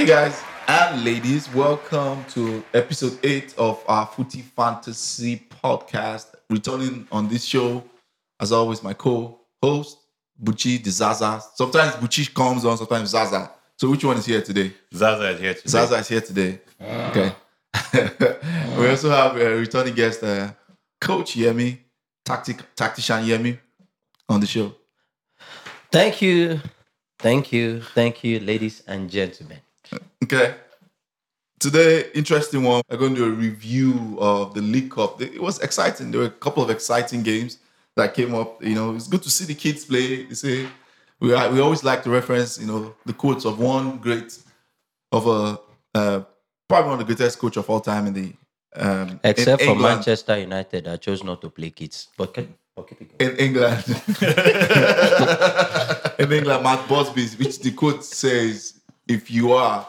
Hey guys and ladies, welcome to episode 8 of our Footy Fantasy podcast. Returning on this show, as always, my co-host, Buchi the Zaza. Sometimes Buchi comes on, sometimes Zaza. So which one is here today? Zaza is here today. Zaza is here today. Okay. we also have a returning guest, uh, Coach Yemi, tactic tactician Yemi, on the show. Thank you. Thank you. Thank you, ladies and gentlemen. Okay. Today, interesting one. I'm going to do a review of the League Cup. It was exciting. There were a couple of exciting games that came up. You know, it's good to see the kids play. They say we are, we always like to reference, you know, the quotes of one great of a uh, probably one of the greatest coach of all time in the um, in Except for England. Manchester United, I chose not to play kids. But can, but keep it going. in England. in England, Matt Busby, which the quote says, if you are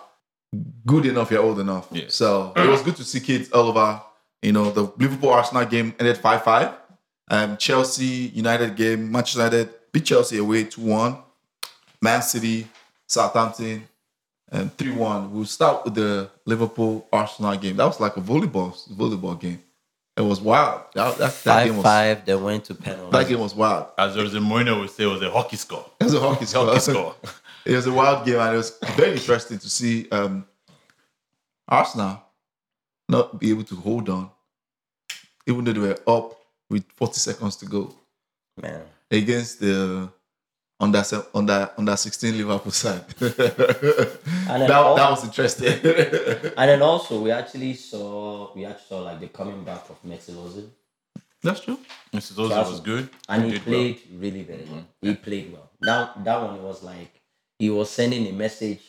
good enough, you're old enough. Yeah. So it was good to see kids all over. You know, the Liverpool Arsenal game ended 5 5. Um, Chelsea United game, Manchester United beat Chelsea away 2 1. Man City, Southampton, and 3 1. We'll start with the Liverpool Arsenal game. That was like a volleyball volleyball game. It was wild. That, that, that Five game was five, then went to penalty. that game was wild. As Jose Mourinho would say, it was a hockey score. It was a hockey score. Hockey score. it was a wild game, and it was very interesting to see um, Arsenal not be able to hold on, even though they were up with 40 seconds to go Man. against the under se- under under 16 Liverpool side. that, then that was interesting. And then also we actually saw we actually saw like the coming back of Mesut Ozil. That's true. Mr. Ozil That's- was good. And he did played really very well. He played well. That that one was like he was sending a message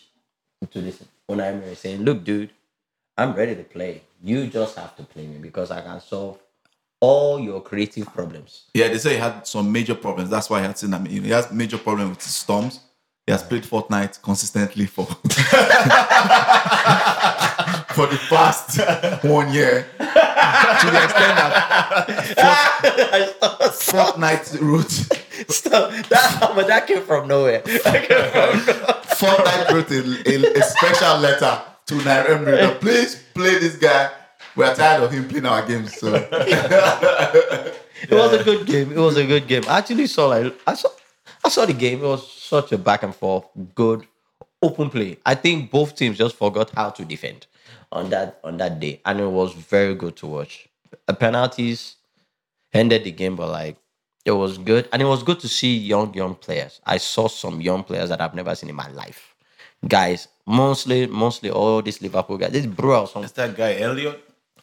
to this Unai saying, "Look, dude, I'm ready to play. You just have to play me because I can solve all your creative problems." Yeah, they say he had some major problems. That's why he had seen. I mean, he has major problems with storms. He has played Fortnite consistently for for the past one year, to the extent that Fort- Fortnite wrote Stop. That, but that came from nowhere. That came from Fortnite wrote a, a, a special letter to Emery please play this guy. We are tired of him playing our games. So It was a good game. It was a good game. I actually saw like I saw I saw the game. It was such a back and forth, good, open play. I think both teams just forgot how to defend on that on that day, and it was very good to watch. Penalties ended the game, but like it was good, and it was good to see young young players. I saw some young players that I've never seen in my life. Guys, mostly mostly all these Liverpool guys. This bro, some, Is that guy Elliot?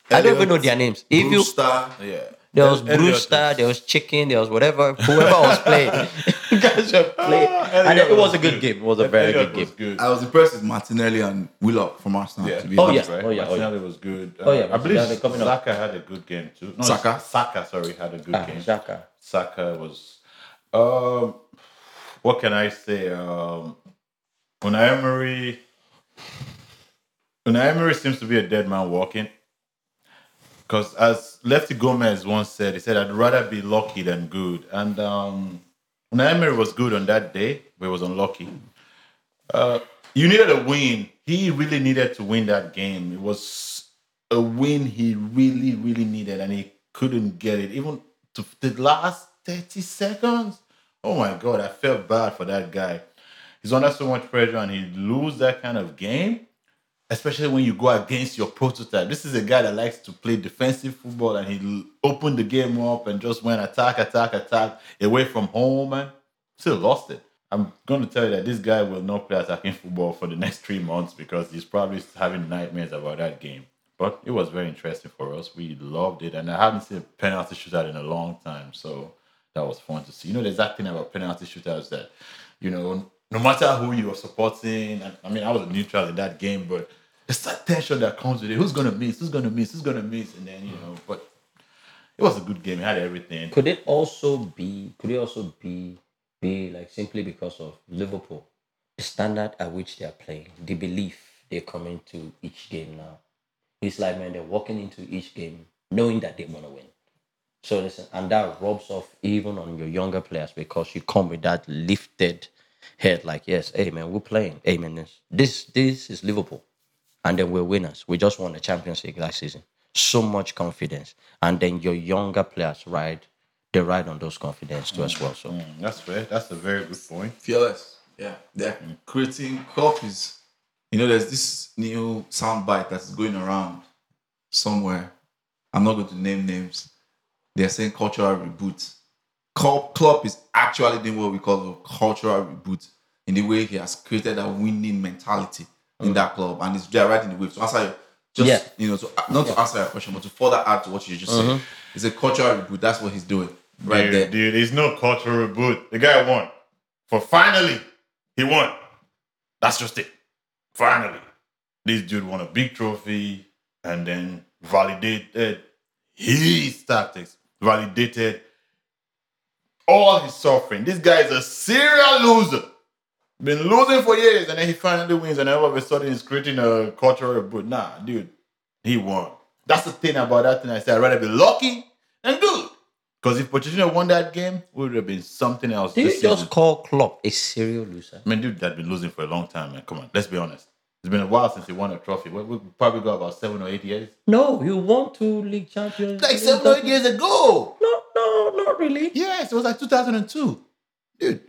I don't even know their names. If you Brewster, Yeah. There was Elliot Brewster, there was Chicken, there was whatever, whoever was playing. guys were playing. and Elliot it was was a good good. game. It was a very Elliot good game. good. I was impressed with Martinelli and Willock from Arsenal. Yeah. To be Oh, honest. yeah. Right? oh, yeah, oh, yeah. Martinelli was good. Oh, yeah, I believe Martinelli coming up. Saka had a good game too. No, Saka? Saka, sorry, had a good Ah, game. Xhaka. Saka was. Um, what can I say? Um, Unai Emery. Unai Emery seems to be a dead man walking. Because as Lefty Gomez once said, he said, "I'd rather be lucky than good." And um, was good on that day, but he was unlucky. Uh, you needed a win. He really needed to win that game. It was a win he really, really needed, and he couldn't get it. Even to the last 30 seconds. Oh my God, I felt bad for that guy. He's under so much pressure and he lose that kind of game, especially when you go against your prototype. This is a guy that likes to play defensive football and he opened the game up and just went attack, attack, attack away from home and still lost it. I'm going to tell you that this guy will not play attacking football for the next three months because he's probably having nightmares about that game. But it was very interesting for us. We loved it, and I haven't seen a penalty shootout in a long time, so that was fun to see. You know, there's that thing about penalty shootouts that, you know, no matter who you are supporting, I mean, I was neutral in that game, but it's that tension that comes with it. Who's gonna miss? Who's gonna miss? Who's gonna miss? And then you know, but it was a good game. It had everything. Could it also be? Could it also be? Be like simply because of Liverpool, the standard at which they are playing, the belief they come into each game now. It's like man, they're walking into each game knowing that they want to win. So listen, and that rubs off even on your younger players because you come with that lifted head. Like, yes, hey man, we're playing. Hey man, this this is Liverpool, and then we're winners. We just won the Champions League last season. So much confidence, and then your younger players ride they ride on those confidence too as well. So Mm, that's fair. That's a very good point. Fearless. Yeah. They're creating Klopp is you know, there's this new soundbite that's going around somewhere. I'm not going to name names. They're saying cultural reboot. Klopp, Klopp is actually doing what we call a cultural reboot in the way he has created a winning mentality in that club, and it's they're right in the wave. To answer your, just Yeah. you know, to, uh, not to answer your question, but to further add to what you just said, mm-hmm. it's a cultural reboot. That's what he's doing right dude, there. dude, it's no cultural reboot. The guy won. For finally, he won. That's just it. Finally. This dude won a big trophy and then validated his tactics, validated all his suffering. This guy is a serial loser. Been losing for years and then he finally wins and all of a sudden he's creating a cultural reboot. Nah, dude, he won. That's the thing about that thing I said. I'd rather be lucky than good. Because if Pochettino won that game, it would have been something else. do you just call Klopp a serial loser? I mean, dude, that's been losing for a long time, man. Come on, let's be honest. It's been a while since he won a trophy. We, we probably got about seven or eight years. No, you won two league champions. Like seven or eight years ago. No, no, not really. Yes, it was like 2002. Dude.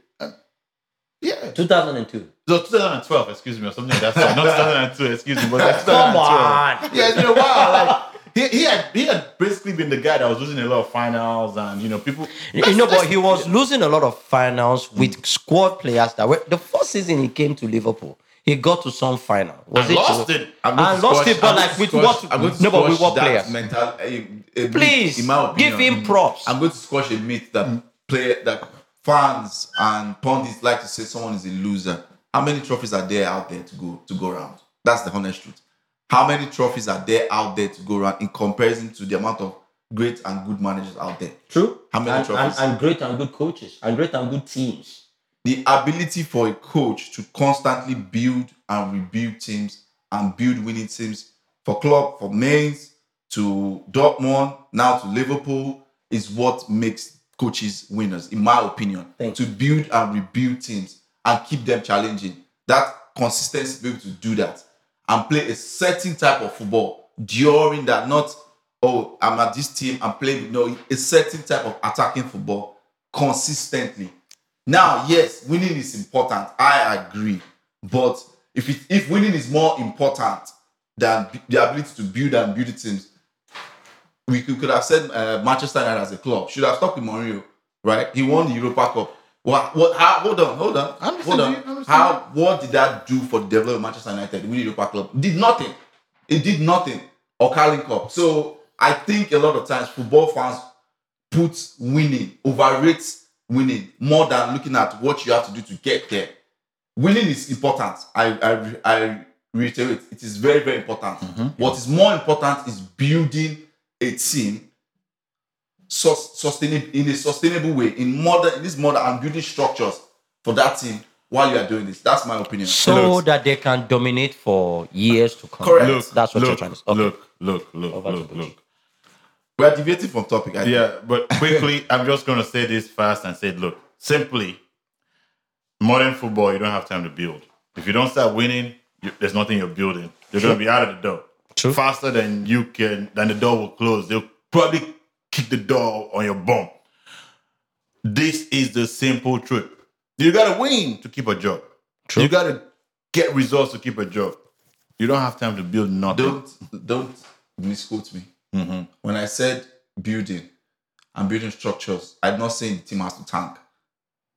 Yeah. 2002. So 2012, excuse me, or something like that. Sorry, not 2002, excuse me, but like 2012. Come on. Yeah, it's been a while. Like he, he had he had basically been the guy that was losing a lot of finals, and you know people. You know, but he was losing a lot of finals hmm. with squad players that were the first season he came to Liverpool. He got to some final. Was And lost it. I'm And lost squash- it, but I'm like with squash- what- I'm going to no, but with what that players? Mental, eh, a, a Please, in give him props. I'm going to squash a myth that hmm. play that fans and pundits like to say someone is a loser. How many trophies are there out there to go to go around? That's the honest truth. How many trophies are there out there to go around in comparison to the amount of great and good managers out there? True. How many and, and, and great and good coaches and great and good teams. the ability for a coach to constantly build and rebuild teams and build winning teams for club for Mainz to Dortmund now to Liverpool is what makes coaches winners in my opinion Thank to build and rebuild teams and keep them challenging that consistency to be able to do that and play a certain type of football during that not oh i'm at this team i'm playing no a certain type of attacking football consistently now, yes, winning is important. I agree. But if it, if winning is more important than the ability to build and build the teams, we could, could have said uh, Manchester United as a club should have stuck with Mourinho, right? He won the Europa Cup. What? What? How? Hold on, hold on, I'm hold on. How? What did that do for the development of Manchester United? The winning Europa Club did nothing. It did nothing. Or Carling Cup. So I think a lot of times football fans put winning, overrate winning more than looking at what you have to do to get there. Winning is important. I I, I reiterate, it is very, very important. What is more important is building a team sus- sustainable in a sustainable way, in modern in this modern and building structures for that team while you are doing this. That's my opinion. So Look. that they can dominate for years to come. Correct. Look, That's what look, you're trying to say. Okay. Look, look, look, Over look, look. we are deviating from topic. I think. Yeah, but quickly, I'm just gonna say this fast and say, look, simply, modern football, you don't have time to build. If you don't start winning, you, there's nothing you're building. You're gonna be out of the door True. faster than you can. Than the door will close. They'll probably kick the door on your bum. This is the simple truth. You gotta win to keep a job. True. You gotta get results to keep a job. You don't have time to build nothing. Don't don't misquote me. Mhm. When I said building and building structures, I'm not saying the team has to tank.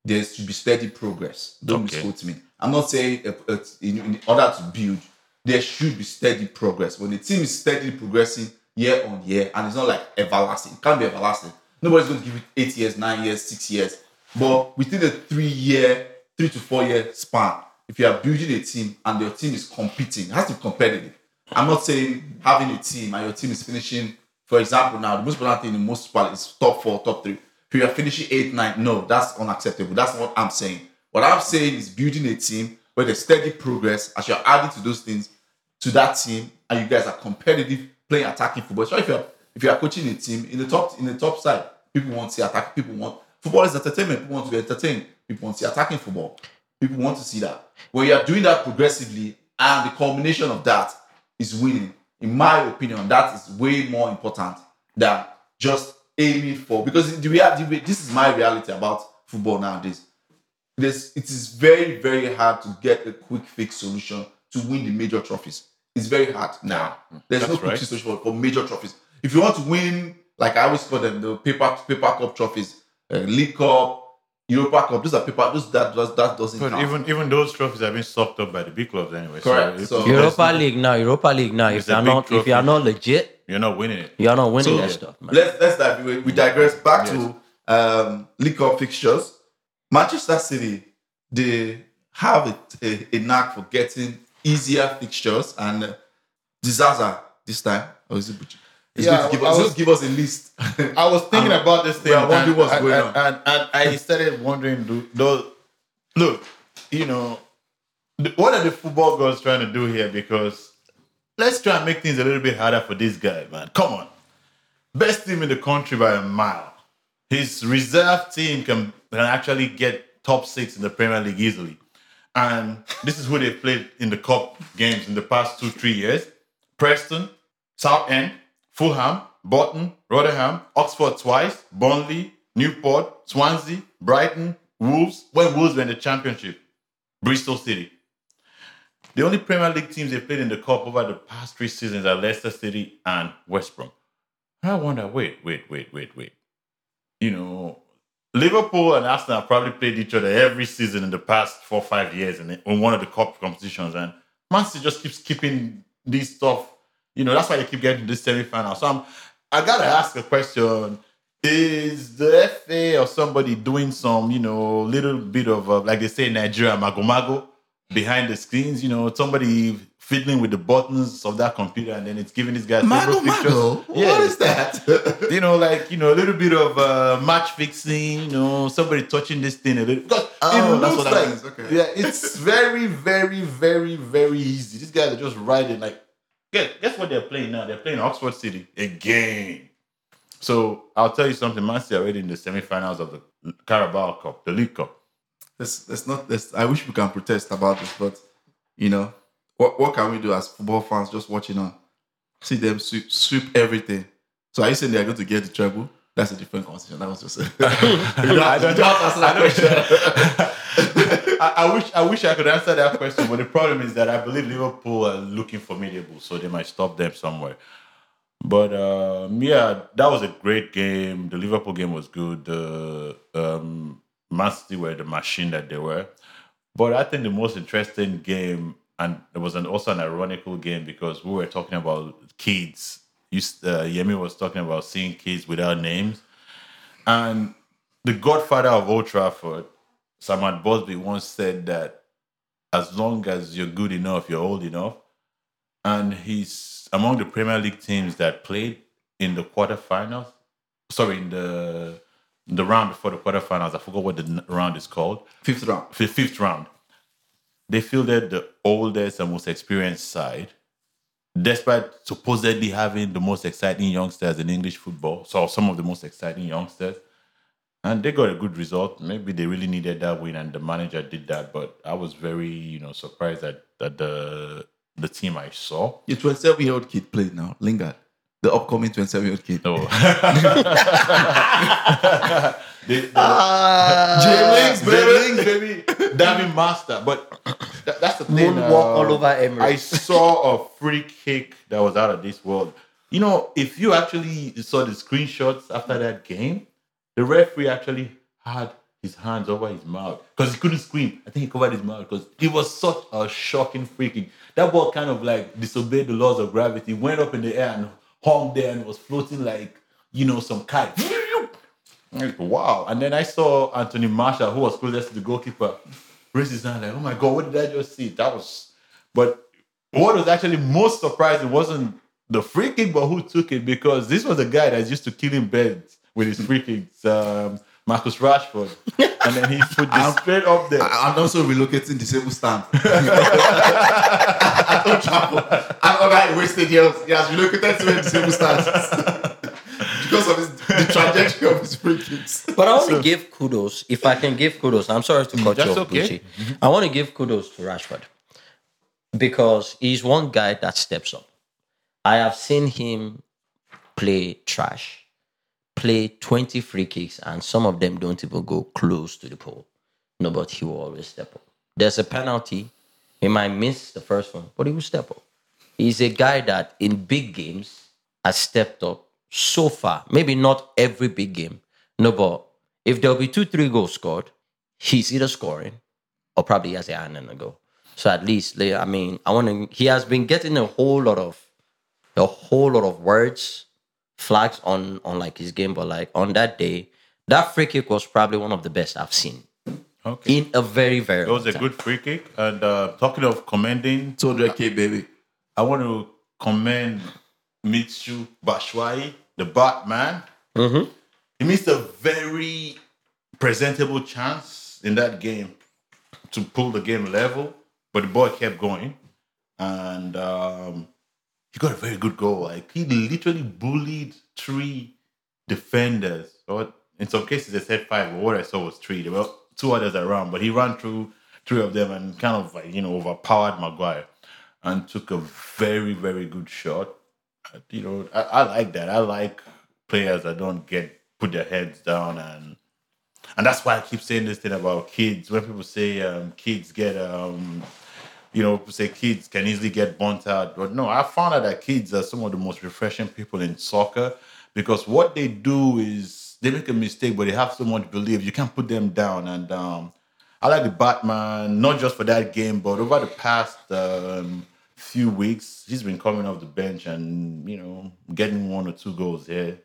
There should be steady progress. Don't Okay. misquote me. I'm not saying uh, uh, in, in order to build, there should be steady progress. When the team is steadily progressing year on year, and it's not like everlasting, it can't be everlasting. Nobody's going to give it eight years, nine years, six years. But within a three year, three to four year span, if you are building a team and your team is competing, it has to be competitive. I'm not saying having a team and your team is finishing, for example, now the most important thing in most part is top four, top three. If you are finishing eight, nine, no, that's unacceptable. That's what I'm saying. What I'm saying is building a team where there's steady progress as you're adding to those things to that team and you guys are competitive playing attacking football. So if you're if you are coaching a team in the top in the top side, people want to see attack. People want football is entertainment. People want to be entertained. People want to see attacking football. People want to see that. When you are doing that progressively, and the combination of that is winning, in my opinion, that is way more important than just aiming for. Because the reality, this is my reality about football nowadays. This it is very, very hard to get a quick fix solution to win the major trophies. It's very hard now. There's no quick right. fix solution for, for major trophies. If you want to win, like I always call them, the paper paper cup trophies, uh, League Cup, Europa Cup, those are paper. Those that does that doesn't But count. even even those trophies have been sucked up by the big clubs anyway. Correct. So, So- Europa League now, Europa League now. If It's a you're big not, if you're not legit, you're not winning it. you're not winning So, that stuff, man. Let's let's dive. We, we digress back to um, League Cup fixtures. Manchester City, they have a, a, a knack for getting easier fixtures, and uh, disaster this time. Or is it? Butch? It's Yeah, going to give us, was- just give us a list. I was thinking about this thing. wondering and, what's and, going and, on. And, and I started wondering, do, do, look, you know, what are the football gods trying to do here? Because let's try and make things a little bit harder for this guy, man. Come on. Best team in the country by a mile. His reserve team can, can actually get top six in the Premier League easily. And this is who they played in the cup games in the past two, three years. Preston, Southend, Fulham, Bolton, Rotherham, Oxford twice, Burnley, Newport, Swansea, Brighton, Wolves, when Wolves were in the championship, Bristol City. The only Premier League teams they played in the cup over the past three seasons are Leicester City and West Brom. I wonder, wait, wait, wait, wait, wait. You know, Liverpool and Arsenal have probably played each other every season in the past four, five years in, in one of the cup competitions. And Man City just keeps keeping this stuff. You know, that's why they keep getting this semi-final. So I'm, I gotta ask a question. Is the FA or somebody doing some, you know, little bit of, like they say in Nigeria, mago-mago behind the screens? You know, somebody fiddling with the buttons of that computer and then it's giving these guys Mago, favorite pictures. Mago. What is that? you know, like you know, a little bit of uh, match fixing. You know, somebody touching this thing a little because Oh, it that's looks like okay. yeah, it's very, very, very, very easy. These guys are just riding like. Guess, guess what they're playing now? They're playing Oxford City again. So I'll tell you something. Man City already in the semi-finals of the Carabao Cup, the League Cup. Let's, let's not. Let's, I wish we can protest about this, but you know, what what can we do as football fans just watching on? See them sweep, sweep everything. So are you saying they're going to get the treble? That's a different conversation. That was just. you don't have you don't have to answer that question. I, I wish I wish I could answer that question, but the problem is that I believe Liverpool are looking formidable, so they might stop them somewhere. But um, yeah, that was a great game. The Liverpool game was good. The um, Man City were the machine that they were. But I think the most interesting game, and it was an, also an ironical game because we were talking about kids. You, uh, Yemi was talking about seeing kids without names. And the godfather of Old Trafford, Sir Matt Busby, once said that as long as you're good enough, you're old enough. And he's among the Premier League teams that played in the quarterfinals. Sorry, in the the round before the quarterfinals. I forgot what the round is called. Fifth round. F- Fifth round. They fielded the oldest and most experienced side, despite supposedly having the most exciting youngsters in English football. So some of the most exciting youngsters. And they got a good result. Maybe they really needed that win, and the manager did that. But I was very, you know, surprised that that the the team I saw. Your 27 year old kid played now. Lingard. The upcoming 27 year old kid. No. They- they- J-Links, baby. J-Links, baby. Davin Master. But that- that's the thing. Moonwalk uh, all over Emirates. I saw a free kick that was out of this world. You know, if you actually saw the screenshots after that game, the referee actually had his hands over his mouth because he couldn't scream. I think he covered his mouth because it was such a shocking free kick. That ball kind of like disobeyed the laws of gravity, went up in the air and hung there and was floating like, you know, some kite. Like, Wow. And then I saw Anthony Martial, who was closest to the goalkeeper, raise his hand like, oh my God, what did I just see? That was, but what was actually most surprising wasn't the free kick, but who took it because this was a guy that used to killing beds with his free kicks, um, Marcus Rashford. And then he put this I'm straight up there. I- I'm also relocating disabled stand. I don't travel. I'm all right, wasted years. Yes, relocated to a disabled stand. because of his, the trajectory of his free kicks. But I want to give kudos. If I can give kudos, I'm sorry to cut you That's off, okay. Buchi. Mm-hmm. I want to give kudos to Rashford because he's one guy that steps up. I have seen him play trash, play 20 free kicks, and some of them don't even go close to the pole. No, but he will always step up. There's a penalty. He might miss the first one, but he will step up. He's a guy that in big games has stepped up so far. Maybe not every big game. No, but if there'll be two, three goals scored, he's either scoring or probably he has a hand in the goal. So at least, I mean, I want to. He has been getting a whole lot of, a whole lot of words, flags on on like his game, but like on that day, that free kick was probably one of the best I've seen Okay. in a very very. It was long a time. good free kick. And uh, talking of commending, 200k baby. I want to commend Michy Batshuayi, the Batman. Mhm. He missed a very presentable chance in that game to pull the game level, but the boy kept going, and um, he got a very good goal. Like he literally bullied three defenders, or in some cases they said five, but what I saw was three. There were two others around, but he ran through three of them and kind of like you know overpowered Maguire and took a very very good shot. Uh, You know, I, I like that. I like players that don't get put their heads down and and that's why I keep saying this thing about kids. When people say um, kids get um, you know, say kids can easily get burnt out. But no, I found out that kids are some of the most refreshing people in soccer because what they do is they make a mistake, but they have so much belief. You can't put them down. And um, I like the Batman, not just for that game, but over the past um, few weeks, he's been coming off the bench and, you know, getting one or two goals here.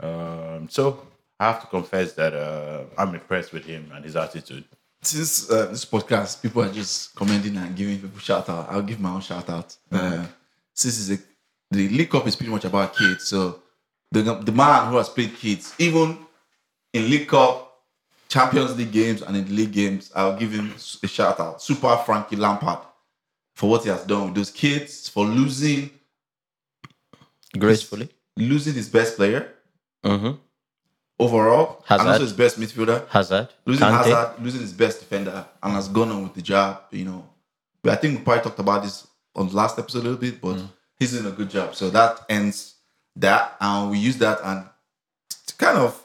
Um, so I have to confess that uh, I'm impressed with him and his attitude. Since uh, this podcast, people are just commenting and giving people shout out. I'll give my own shout out. Uh, since it's a, the League Cup is pretty much about kids, so the the man who has played kids, even in League Cup, Champions League games, and in league games, I'll give him a shout out. Super Frankie Lampard for what he has done with those kids, for losing gracefully. losing his best player hmm overall, and Hazard. also his best midfielder. Hazard, losing Kante. Hazard, losing his best defender, and has gone on with the job. You know, but I think we probably talked about this on the last episode a little bit, but mm. he's doing a good job. So that ends that, and we use that and to kind of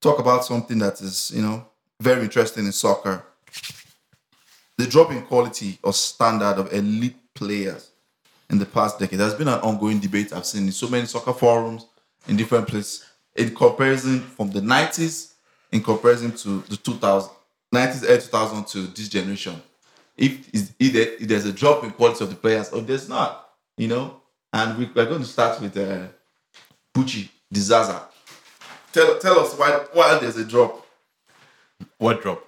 talk about something that is you know very interesting in soccer: the drop in quality or standard of elite players in the past decade. There's been an ongoing debate I've seen in so many soccer forums in different places in comparison from the 90s in comparison to the 2000 90s early 2000 to this generation if, is- if, there's a drop in quality of the players or there's not you know and we, we're going to start with uh, Pucci Dizaza tell, tell us why, why there's a drop What drop?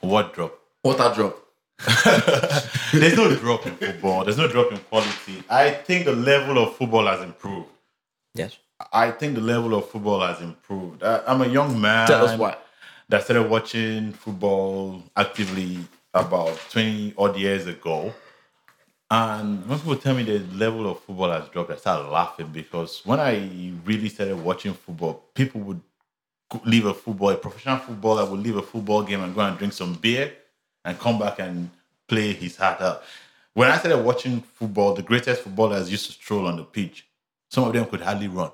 What drop? water drop There's no drop in football. There's no drop in quality. I think the level of football has improved. Yes. I think the level of football has improved. I, I'm a young man. tell us why That started watching football actively about 20 odd years ago. And when people tell me the level of football has dropped, I start laughing because when I really started watching football, people would leave a football, a professional footballer would leave a football game and go and drink some beer and come back and play his heart out. When I started watching football, the greatest footballers used to stroll on the pitch. Some of them could hardly run.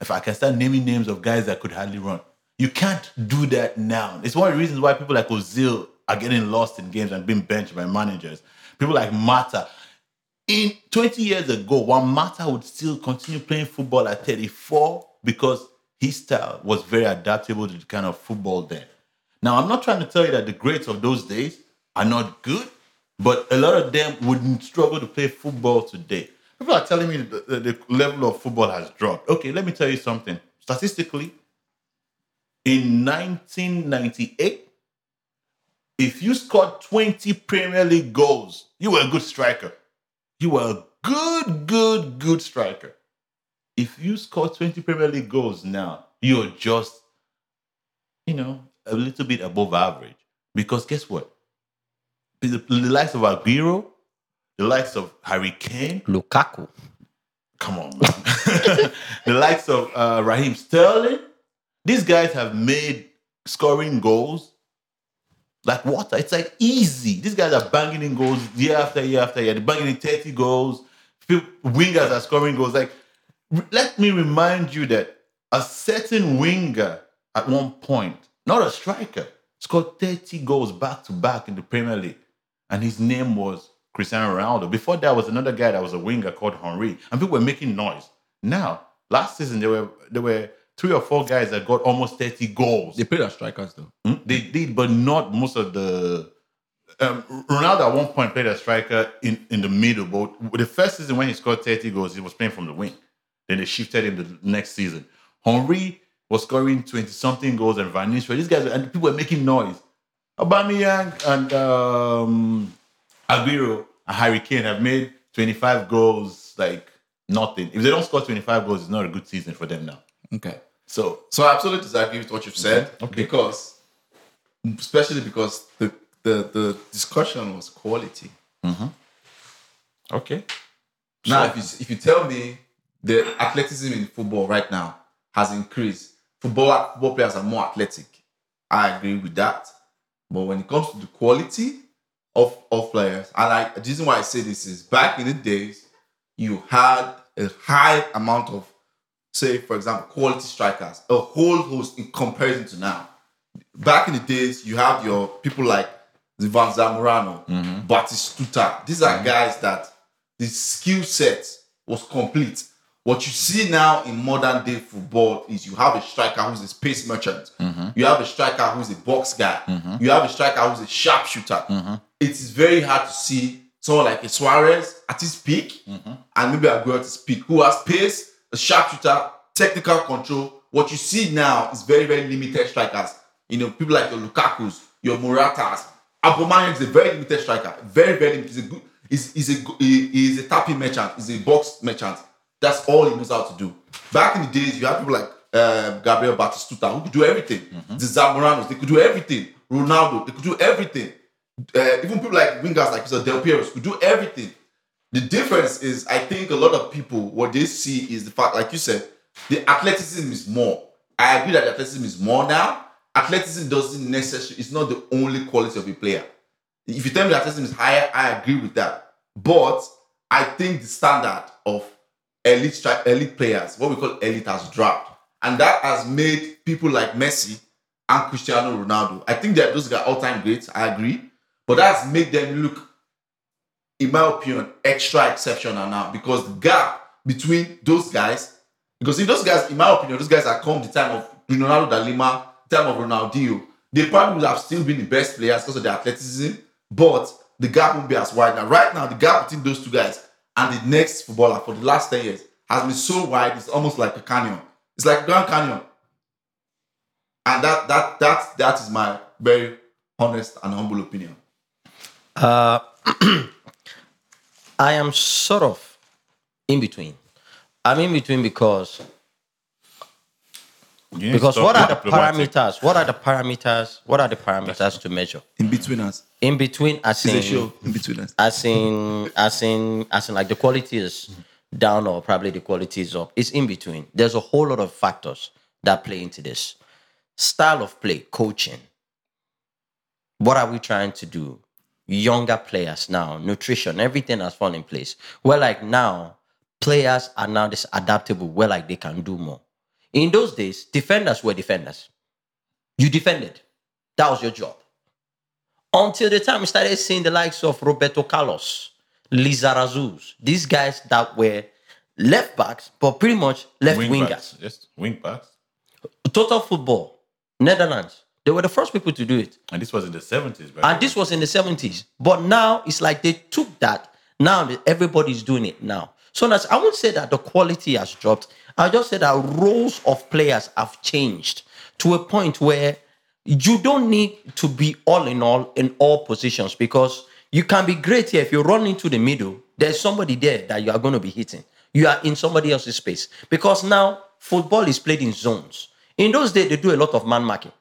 If I can start naming names of guys that could hardly run, you can't do that now. It's one of the reasons why people like Ozil are getting lost in games and being benched by managers. People like Mata. In 20 years ago, Juan Mata would still continue playing football at 34 because his style was very adaptable to the kind of football then. Now, I'm not trying to tell you that the greats of those days are not good, but a lot of them wouldn't struggle to play football today. People are telling me the, the, the level of football has dropped. Okay, let me tell you something. Statistically, in 1998, if you scored 20 Premier League goals, you were a good striker. You were a good, good, good striker. If you score 20 Premier League goals now, you're just, you know, a little bit above average. Because guess what? The, the likes of Aguero, the likes of Harry Kane, Lukaku. come on, man. the likes of uh, Raheem Sterling. These guys have made scoring goals like water. It's like easy. These guys are banging in goals year after year after year. They're banging in 30 goals. People, wingers are scoring goals. Like, let me remind you that a certain winger at one point, not a striker, scored 30 goals back to back in the Premier League. And his name was Cristiano Ronaldo. Before that was another guy that was a winger called Henry. And people were making noise. Now, last season there were there were three or four guys that got almost 30 goals. They played as strikers though. Mm, They did, but not most of the. Um, Ronaldo at one point played as striker in, in the middle, but the first season when he scored 30 goals, he was playing from the wing. Then they shifted him the next season. Henry was scoring 20 something goals and Van Nistelrooy. These guys, and people were making noise. Aubameyang and um, Aguero and Harry Kane have made 25 goals like nothing. If they don't score 25 goals, it's not a good season for them now. Okay. So So I absolutely disagree with what you've said. Okay. Because especially because the, the the discussion was quality. Mm-hmm. okay, Now, if you if you tell me the athleticism in football right now has increased, football football players are more athletic. I agree with that. But when it comes to the quality of, of players, and I the reason why I say this is back in the days, you had a high amount of, say, for example, quality strikers, a whole host in comparison to now. Back in the days, you have your people like Ivan Zamorano, mm-hmm. Batistuta. These are mm-hmm. guys that the skill set was complete. What you see now in modern day football is you have a striker who's a space merchant. Mm-hmm. You have a striker who's a box guy. You have a striker who's a sharpshooter. It is very hard to see someone like a Suarez at his peak and maybe Aguero at his peak who has pace, a sharpshooter, technical control. What you see now is very, very limited strikers. You know, people like your Lukaku's, your Muratas. Aubameyang is a very limited striker. Very, very limited. He's a good. He's, he's a he's a tapping merchant. He's a box merchant. That's all he knows how to do. Back in the days, you had people like um, Gabriel Batistuta who could do everything. The Zamoranos, they could do everything. Ronaldo, they could do everything. Uh, even people like wingers like. Del Piero could do everything. The difference is, I think a lot of people what they see is the fact, like you said, the athleticism is more. I agree that athleticism is more now. Athleticism doesn't necessarily, it's not the only quality of a player. If you tell me athleticism is higher, I agree with that. But I think the standard of elite elite players, what we call elite, has dropped. And that has made people like Messi and Cristiano Ronaldo. I think that those guys are all-time greats, I agree. But that's made them look in my opinion, extra exceptional now because the gap between those guys, because if those guys, in my opinion, those guys are come the time of Ronaldo da Lima, time of Ronaldinho, they probably would have still been the best players because of their athleticism, but the gap won't be as wide now. Right now, the gap between those two guys and the next footballer for the last 10 years has been so wide, it's almost like a canyon. It's like Grand Canyon. And that that that that is my very honest and humble opinion. Uh, I am sort of in between. I'm in between because You because what are the parameters? What are the parameters? What are the parameters to measure? In between us. In between, as It's a in, show in between us. as in, as in, as in, like the quality is down or probably the quality is up. It's in between. There's a whole lot of factors that play into this. Style of play, coaching. What are we trying to do? Younger players now, nutrition, everything has fallen in place. Where like now, players are now this adaptable, where like they can do more. In those days, defenders were defenders. You defended. That was your job until the time we started seeing the likes of Roberto Carlos, Lizarazus, these guys that were left backs, but pretty much left Wing wingers. backs. Yes, wing backs. Total football, Netherlands, they were the first people to do it. And this was in the 70s, right? And this was in the 70s. But now it's like they took that. Now everybody's doing it now. So that's, I won't say that the quality has dropped. I just say that roles of players have changed to a point where you don't need to be all in all in all positions because you can be great here if you run into the middle. There's somebody there that you are going to be hitting. You are in somebody else's space because now football is played in zones. In those days, they do a lot of man marking.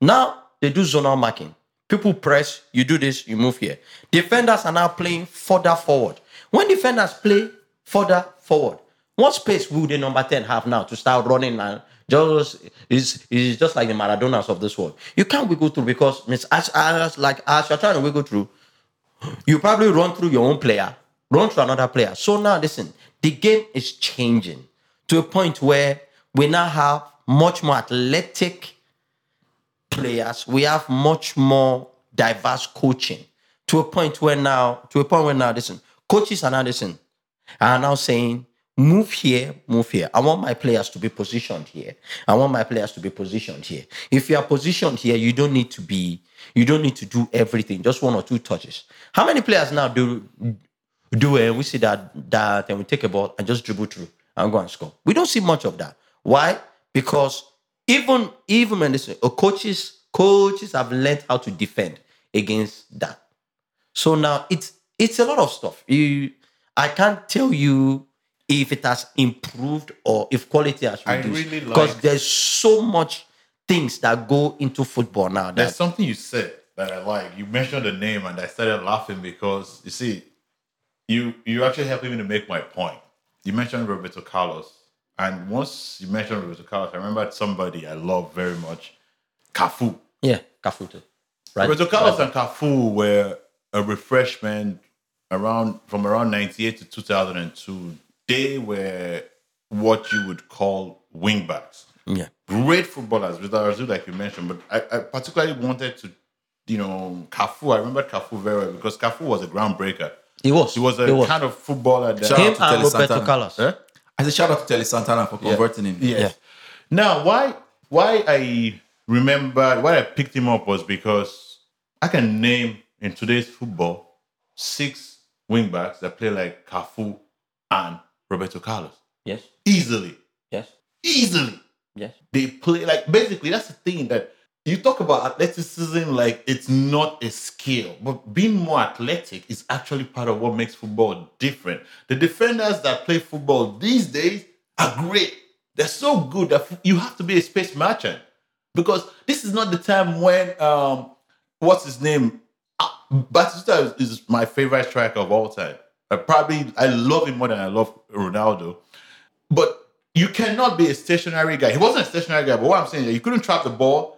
Now they do zonal marking. People press, you do this, you move here. Defenders are now playing further forward. When defenders play further forward, What space will the number 10 have now to start running and just is is just like the Maradonas of this world. You can't wiggle through because as, as like as you're trying to wiggle through, you probably run through your own player, run through another player. So now listen, the game is changing to a point where we now have much more athletic players. We have much more diverse coaching to a point where now, to a point where now, listen, coaches are now listen, are now saying, move here, move here. I want my players to be positioned here. I want my players to be positioned here. If you are positioned here, you don't need to be, you don't need to do everything, just one or two touches. How many players now do do it and we see that that and we take a ball and just dribble through and go and score? We don't see much of that. Why? Because even even when this uh, coaches coaches have learned how to defend against that. So now it's it's a lot of stuff. You, I can't tell you if it has improved or if quality has reduced really because like- there's so much things that go into football now. There's something you said that I like. You mentioned the name, and I started laughing because you see, you you actually helped me to make my point. You mentioned Roberto Carlos, and once you mentioned Roberto Carlos, I remembered somebody I love very much, Cafu. yeah, Kafuto. Right. Roberto Carlos and Cafu were a refreshment around from around 98 to 2002. They were what you would call wingbacks Yeah. great footballers with Arazul, like you mentioned, but I, I particularly wanted to, you know, Cafu. I remember Cafu very well because Cafu was a groundbreaker. He was. He was a He was. kind of footballer that. Him and Roberto. Carlos. Eh? I say shout out to Telê Santana for converting him. Yes. Yeah. Now, why why I remember why I picked him up was because I can name in today's football six wingbacks that play like Cafu and Roberto Carlos Yes. easily, Yes. easily. Yes. they play like basically that's the thing that you talk about athleticism like it's not a skill but being more athletic is actually part of what makes football different. The defenders that play football these days are great. They're so good that you have to be a space merchant. Because this is not the time when um what's his name? Ah, Batista is, is my favorite striker of all time. I probably I love him more than I love Ronaldo. But you cannot be a stationary guy. He wasn't a stationary guy, but what I'm saying is you couldn't trap the ball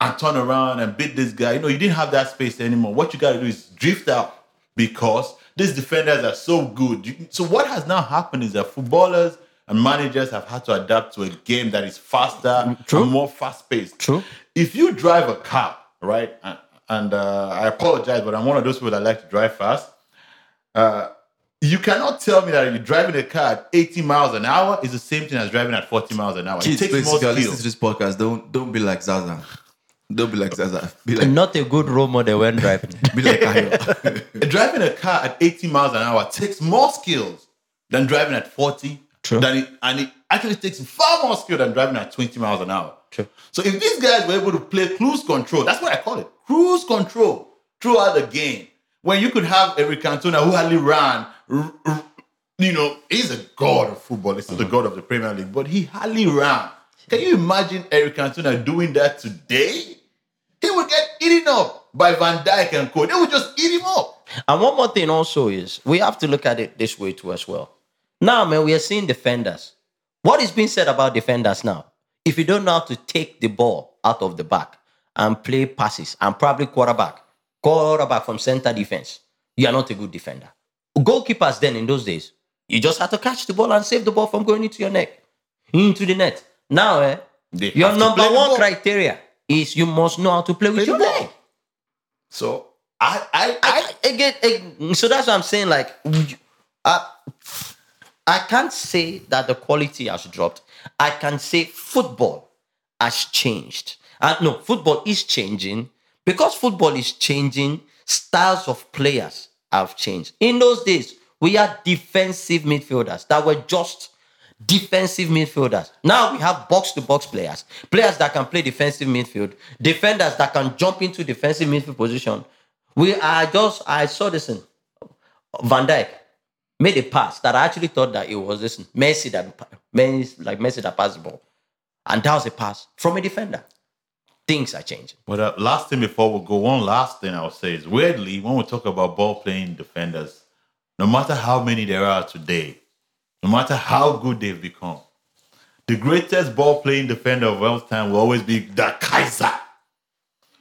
and turn around and beat this guy. You know, you didn't have that space anymore. What you got to do is drift out because these defenders are so good. You- So what has now happened is that footballers and managers have had to adapt to a game that is faster True. and more fast-paced. True. If you drive a car, right, and, and uh, I apologize, but I'm one of those people that like to drive fast. Uh, you cannot tell me that you're driving a car at 80 miles an hour is the same thing as driving at 40 miles an hour. Kids, it takes more you're listening to this podcast, don't don't be like Zaza. Don't be like Zaza. Be like Not a good role model when driving. be like Ayo. driving a car at 80 miles an hour takes more skills than driving at 40. True. Than it, and it actually takes far more skill than driving at 20 miles an hour. True. So if these guys were able to play cruise control, that's what I call it, cruise control throughout the game, when you could have Eric Cantona who hardly ran, r- r- you know, he's a god of football. He's the mm-hmm. god of the Premier League, but he hardly ran. Can you imagine Eric Cantona doing that today? He would get eaten up by Van Dijk and Co. They would just eat him up. And one more thing also is we have to look at it this way too as well. Now, man, we are seeing defenders. What is being said about defenders now? If you don't know how to take the ball out of the back and play passes and probably quarterback, quarterback from center defense, you are not a good defender. Goalkeepers then in those days, you just had to catch the ball and save the ball from going into your neck, into the net. Now, eh, They your number one criteria is you must know how to play with Play your leg. So I, I, I, I, again, again, so that's what I'm saying. Like, I, I can't say that the quality has dropped. I can say football has changed. And no, football is changing because football is changing. Styles of players have changed. In those days, we had defensive midfielders that were just defensive midfielders. Now we have box to box players, players that can play defensive midfield, defenders that can jump into defensive midfield position. We are just, I saw this in Van Dijk made a pass that I actually thought that it was this Messi that Messi, like Messi that passed the ball. And that was a pass from a defender. Things are changing. But uh, last thing before we go, one last thing I would say is weirdly, when we talk about ball playing defenders, no matter how many there are today, no matter how good they've become, the greatest ball playing defender of all time will always be the Kaiser,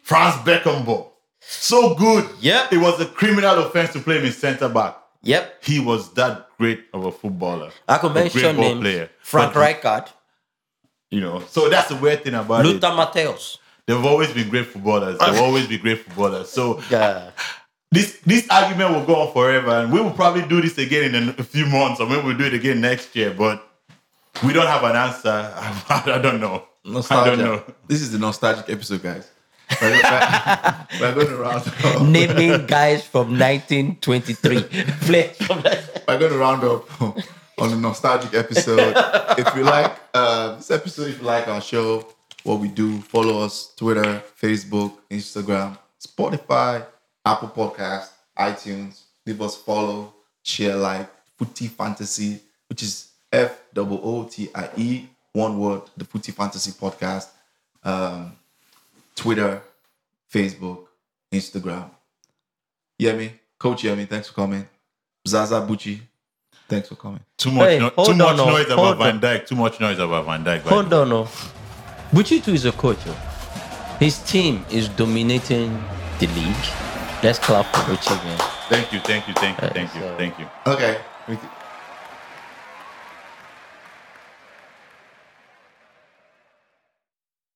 Franz Beckenbauer. So good. Yep. It was a criminal offense to play him in centre back. Yep. He was that great of a footballer. I could a great mention names. player. Frank But, Rijkaard, You know, so that's the weird thing about it. Lothar Matthäus. They've always been great footballers. They've always been great footballers. So Yeah. This this argument will go on forever, and we will probably do this again in a few months, or maybe we'll do it again next year. But we don't have an answer. I don't know. Nostalgia. I don't know. This is the nostalgic episode, guys. We're, we're- we're going to round up. Naming guys from 1923. Players from that. We're going to round up on the nostalgic episode. if you like uh, this episode, if you like our show, what we do, follow us Twitter, Facebook, Instagram, Spotify, Apple Podcast, iTunes. Leave us follow, share, like Footie Fantasy, which is F O O T I E, one word, the Footie Fantasy Podcast. Um, Twitter, Facebook, Instagram. Yemi, Coach Yemi, thanks for coming. Zaza Buchi, thanks for coming. Too much, Hey, no- too much no. noise about Hold Van Dijk. Too much noise about Van Dijk. by Hold the way. on, no. Buchitu is a coach. oh. His team is dominating the league. Let's clap for Buchi, man. Thank you, thank you, thank you, thank you, thank you. Okay, we-